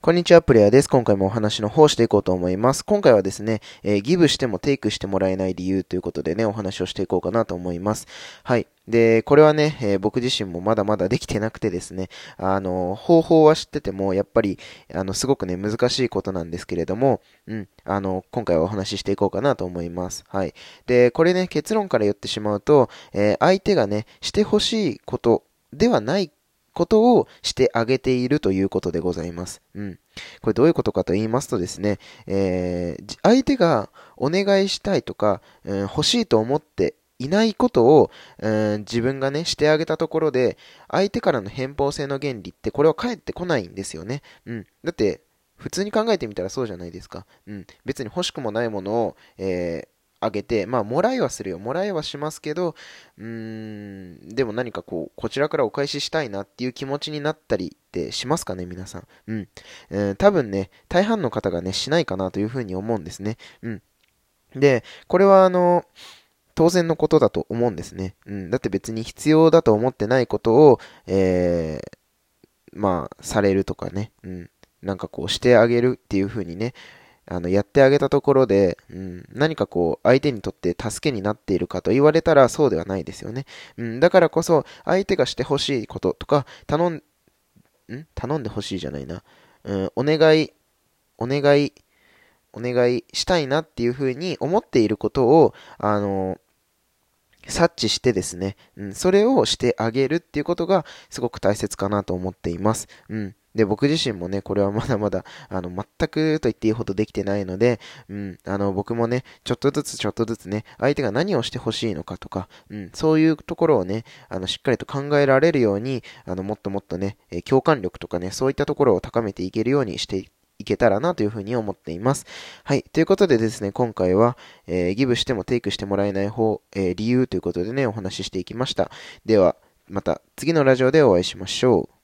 こんにちは、プレイヤーです。今回もお話の方していこうと思います。今回はですね、えー、ギブしてもテイクしてもらえない理由ということでね、お話をしていこうかなと思います。はい。で、これはね、えー、僕自身もまだまだできてなくてですね、あの、方法は知ってても、やっぱり、あの、すごくね、難しいことなんですけれども、うん、あの、今回はお話ししていこうかなと思います。はい。で、これね、結論から言ってしまうと、えー、相手がね、してほしいことではないことをしてあげているということでございます。うん。これどういうことかと言いますとですね、えー、相手がお願いしたいとか、うん、欲しいと思っていないことを、うん、自分がね、してあげたところで、相手からの偏方性の原理って、これは返ってこないんですよね。うん。だって、普通に考えてみたらそうじゃないですか。うん。別に欲しくもないものを、えーあげて、まあ、もらいはするよ。もらいはしますけど、うーん、でも何かこう、こちらからお返ししたいなっていう気持ちになったりってしますかね、皆さん。うん。えー、多分ね、大半の方がね、しないかなというふうに思うんですね。うん。で、これはあの、当然のことだと思うんですね。うん。だって別に必要だと思ってないことを、えー、まあ、されるとかね。うん。なんかこう、してあげるっていうふうにね、あの、やってあげたところで、うん、何かこう、相手にとって助けになっているかと言われたらそうではないですよね。うん、だからこそ、相手がしてほしいこととか、頼ん、ん頼んでほしいじゃないな。うん、お願い、お願い、お願いしたいなっていうふうに思っていることを、あの、察知してですね、うん、それをしてあげるっていうことがすごく大切かなと思っています。うん。で、僕自身もね、これはまだまだ、あの、全くと言っていいほどできてないので、うん、あの、僕もね、ちょっとずつちょっとずつね、相手が何をしてほしいのかとか、うん、そういうところをね、あの、しっかりと考えられるように、あの、もっともっとね、え共感力とかね、そういったところを高めていけるようにしていけたらなというふうに思っています。はい。ということでですね、今回は、えー、ギブしてもテイクしてもらえない方、えー、理由ということでね、お話ししていきました。では、また次のラジオでお会いしましょう。